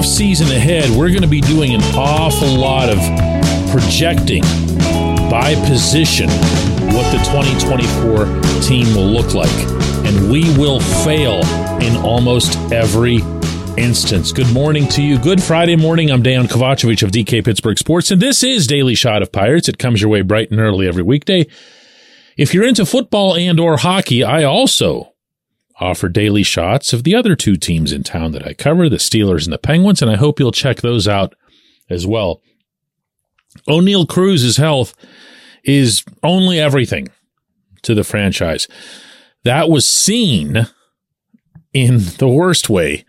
off season ahead, we're going to be doing an awful lot of projecting by position what the 2024 team will look like. And we will fail in almost every instance. Good morning to you. Good Friday morning. I'm Dejan Kovacevic of DK Pittsburgh Sports, and this is Daily Shot of Pirates. It comes your way bright and early every weekday. If you're into football and or hockey, I also offer daily shots of the other two teams in town that I cover, the Steelers and the Penguins, and I hope you'll check those out as well. Oneil Cruz's health is only everything to the franchise. That was seen in the worst way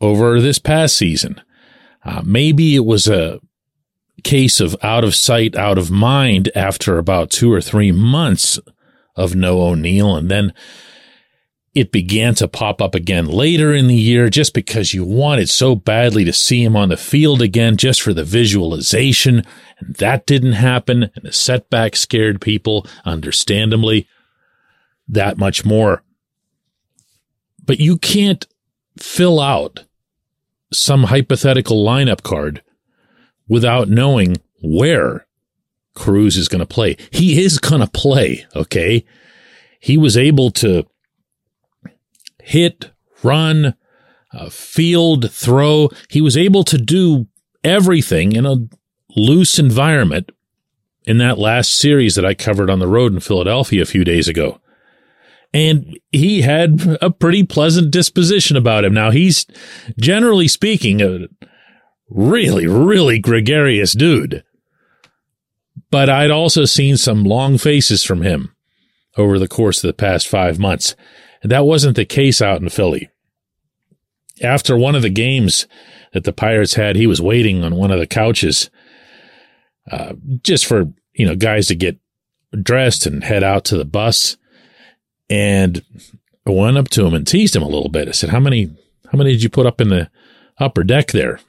over this past season. Uh, maybe it was a case of out of sight, out of mind after about two or three months of no Oneil. And then it began to pop up again later in the year just because you wanted so badly to see him on the field again just for the visualization. And that didn't happen. And the setback scared people, understandably, that much more. But you can't fill out some hypothetical lineup card without knowing where Cruz is going to play. He is going to play. Okay. He was able to hit, run, uh, field, throw. He was able to do everything in a loose environment in that last series that I covered on the road in Philadelphia a few days ago. And he had a pretty pleasant disposition about him. Now he's generally speaking a really, really gregarious dude. But I'd also seen some long faces from him over the course of the past five months. That wasn't the case out in Philly. After one of the games that the Pirates had, he was waiting on one of the couches, uh, just for, you know, guys to get dressed and head out to the bus. And I went up to him and teased him a little bit. I said, how many, how many did you put up in the upper deck there?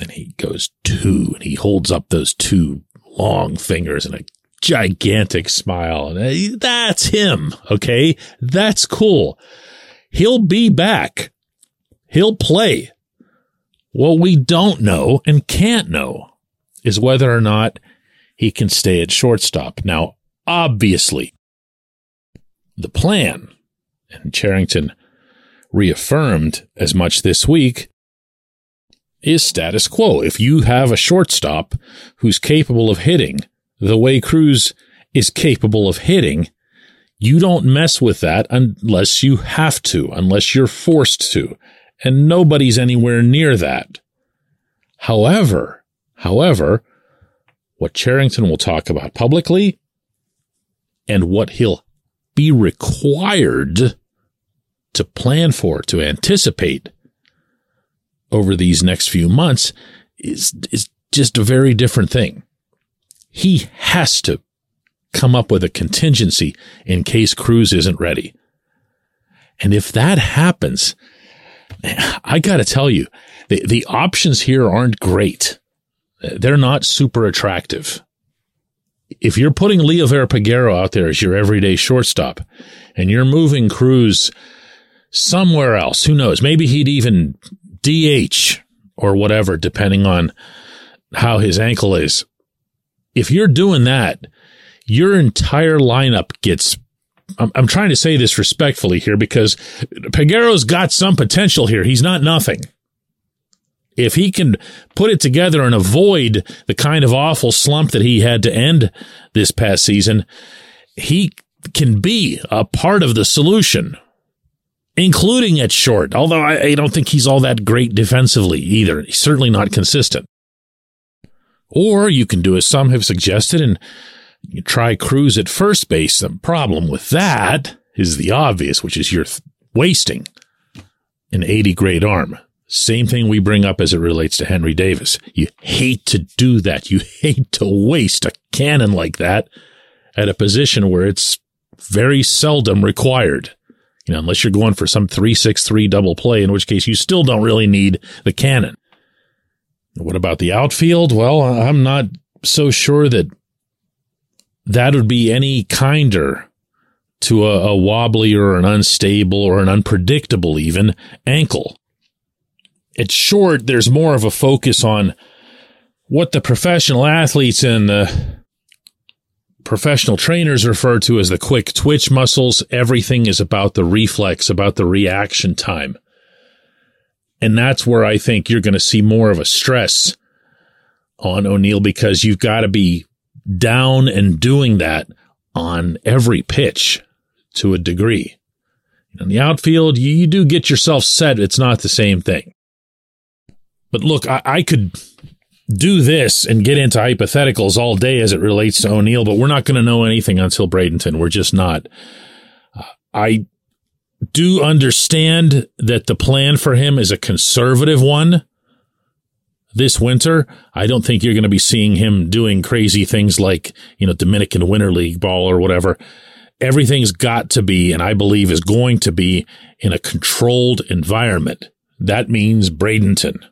And he goes, two. And he holds up those two long fingers and a gigantic smile. That's him. Okay. That's cool. He'll be back. He'll play. What we don't know and can't know is whether or not he can stay at shortstop. Now, obviously, the plan, and Cherington reaffirmed as much this week, is status quo. If you have a shortstop who's capable of hitting the way Cruz is capable of hitting, you don't mess with that unless you have to, unless you're forced to. And nobody's anywhere near that. However, however, what Cherington will talk about publicly and what he'll be required to plan for, to anticipate over these next few months is, is just a very different thing he has to come up with a contingency in case Cruz isn't ready. And if that happens, I got to tell you, the, the options here aren't great. They're not super attractive. If you're putting Liover Peguero out there as your everyday shortstop and you're moving Cruz somewhere else, who knows? Maybe he'd even DH or whatever, depending on how his ankle is if you're doing that, your entire lineup gets. I'm, I'm trying to say this respectfully here because Peguero's got some potential here. He's not nothing. If he can put it together and avoid the kind of awful slump that he had to end this past season, he can be a part of the solution, including at short. Although I, I don't think he's all that great defensively either. He's certainly not consistent. Or you can do as some have suggested and try Cruz at first base. The problem with that is the obvious, which is you're th- wasting an 80 grade arm. Same thing we bring up as it relates to Henry Davis. You hate to do that. You hate to waste a cannon like that at a position where it's very seldom required. You know, unless you're going for some 363 double play, in which case you still don't really need the cannon. What about the outfield? Well, I'm not so sure that that would be any kinder to a, a wobbly or an unstable or an unpredictable even ankle. At short, there's more of a focus on what the professional athletes and the professional trainers refer to as the quick twitch muscles. Everything is about the reflex, about the reaction time. And that's where I think you're going to see more of a stress on Oneil because you've got to be down and doing that on every pitch to a degree. In the outfield, you, you do get yourself set. It's not the same thing. But look, I, I could do this and get into hypotheticals all day as it relates to Oneil, but we're not going to know anything until Bradenton. We're just not. Uh, I do understand that the plan for him is a conservative one this winter. I don't think you're going to be seeing him doing crazy things like, you know, Dominican Winter League ball or whatever. Everything's got to be, and I believe is going to be in a controlled environment. That means Bradenton.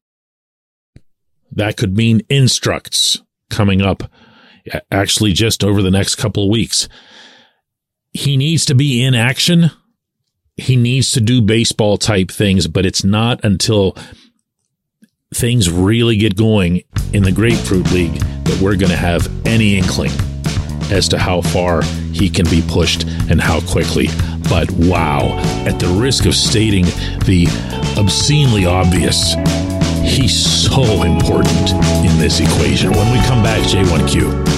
That could mean instructs coming up actually just over the next couple of weeks. He needs to be in action. He needs to do baseball type things, but it's not until things really get going in the Grapefruit League that we're going to have any inkling as to how far he can be pushed and how quickly. But wow, at the risk of stating the obscenely obvious, He's so important in this equation. When we come back, J1Q.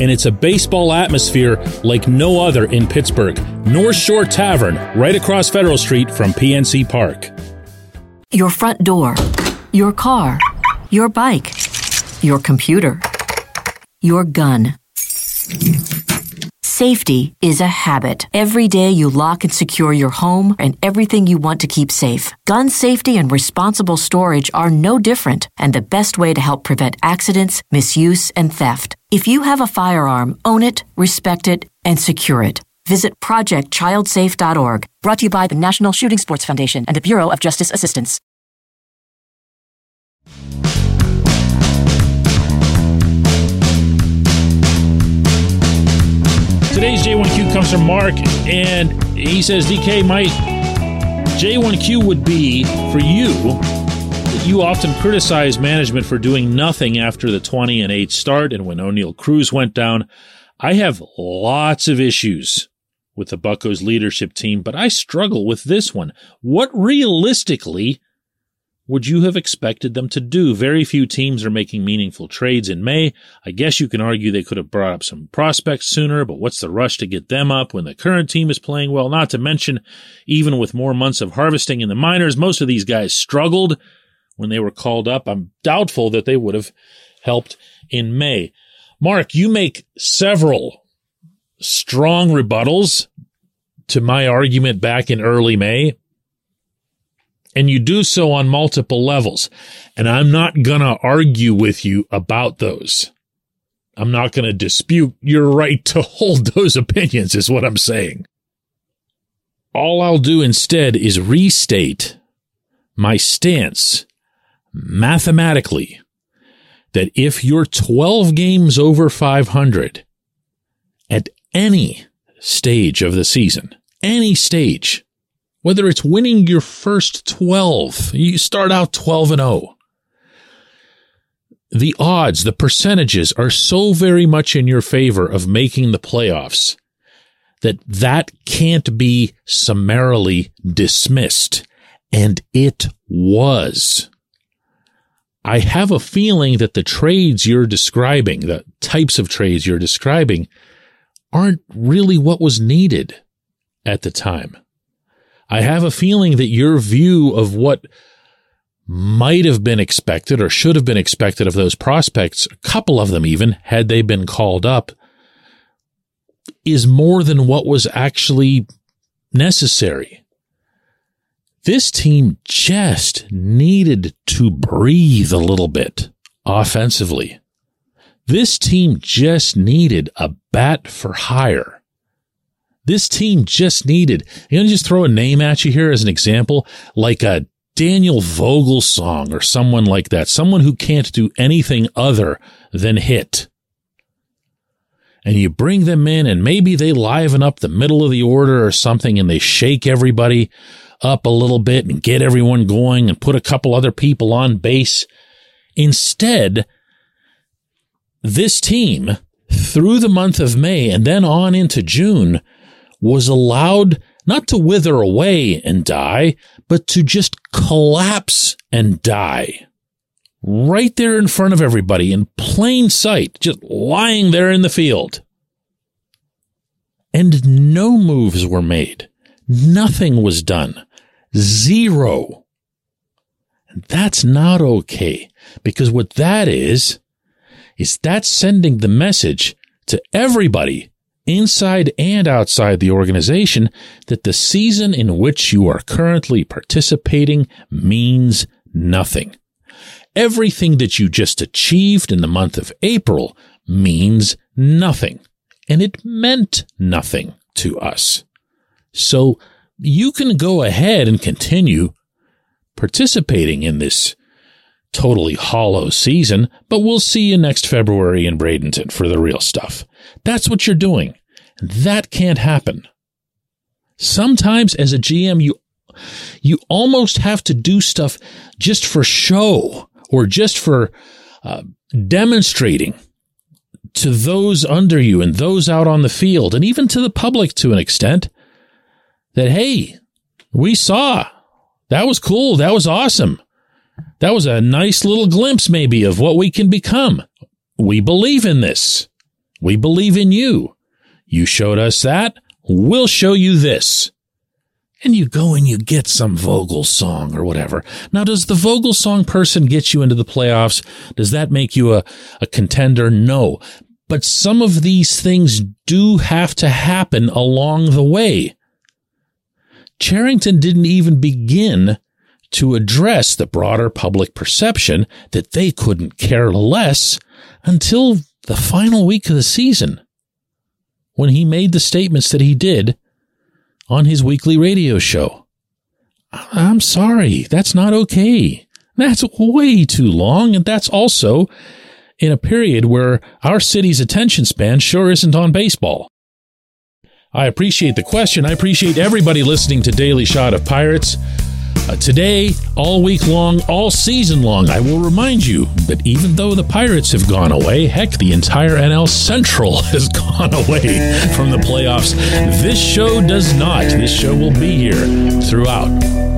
and it's a baseball atmosphere like no other in Pittsburgh. North Shore Tavern, right across Federal Street from PNC Park. Your front door, your car, your bike, your computer, your gun. Safety is a habit. Every day you lock and secure your home and everything you want to keep safe. Gun safety and responsible storage are no different and the best way to help prevent accidents, misuse, and theft. If you have a firearm, own it, respect it, and secure it. Visit projectchildsafe.org. Brought to you by the National Shooting Sports Foundation and the Bureau of Justice Assistance. Today's J1Q comes from Mark, and he says, DK, my J1Q would be for you. You often criticize management for doing nothing after the 20 and 8 start, and when Oneil Cruz went down. I have lots of issues with the Buckos leadership team, but I struggle with this one. What realistically would you have expected them to do? Very few teams are making meaningful trades in May. I guess you can argue they could have brought up some prospects sooner, but what's the rush to get them up when the current team is playing well? Not to mention, even with more months of harvesting in the minors, most of these guys struggled when they were called up. I'm doubtful that they would have helped in May. Mark, you make several strong rebuttals to my argument back in early May. And you do so on multiple levels. And I'm not going to argue with you about those. I'm not going to dispute your right to hold those opinions, is what I'm saying. All I'll do instead is restate my stance mathematically that if you're 12 games over 500 at any stage of the season, any stage, whether it's winning your first 12, you start out 12 and 0. The odds, the percentages are so very much in your favor of making the playoffs that that can't be summarily dismissed. And it was. I have a feeling that the trades you're describing, the types of trades you're describing, aren't really what was needed at the time. I have a feeling that your view of what might have been expected or should have been expected of those prospects, a couple of them even, had they been called up, is more than what was actually necessary. This team just needed to breathe a little bit offensively. This team just needed a bat for hire. This team just needed, you know, just throw a name at you here as an example, like a Daniel Vogelbach or someone like that, someone who can't do anything other than hit. And you bring them in and maybe they liven up the middle of the order or something and they shake everybody up a little bit and get everyone going and put a couple other people on base. Instead, this team through the month of May and then on into June was allowed not to wither away and die, but to just collapse and die. Right there in front of everybody in plain sight, just lying there in the field. And no moves were made. Nothing was done. Zero. And that's not okay because what that is, is that sending the message to everybody inside and outside the organization that the season in which you are currently participating means nothing. Everything that you just achieved in the month of April means nothing. And it meant nothing to us. So you can go ahead and continue participating in this totally hollow season, but we'll see you next February in Bradenton for the real stuff. That's what you're doing. That can't happen. Sometimes as a GM, you, you almost have to do stuff just for show or just for uh, demonstrating to those under you and those out on the field and even to the public to an extent that, hey, we saw that was cool. That was awesome. That was a nice little glimpse, maybe, of what we can become. We believe in this. We believe in you. You showed us that. We'll show you this. And you go and you get some Vogelbach or whatever. Now, does the Vogelbach person get you into the playoffs? Does that make you a, a contender? No. But some of these things do have to happen along the way. Cherington didn't even begin to address the broader public perception that they couldn't care less until the final week of the season when he made the statements that he did on his weekly radio show. I'm sorry, that's not okay. That's way too long, and that's also in a period where our city's attention span sure isn't on baseball. I appreciate the question. I appreciate everybody listening to Daily Shot of Pirates. Uh, today, all week long, all season long, I will remind you that even though the Pirates have gone away, heck, the entire NL Central has gone away from the playoffs. This show does not. This show will be here throughout.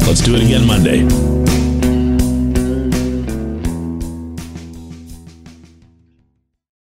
Let's do it again Monday.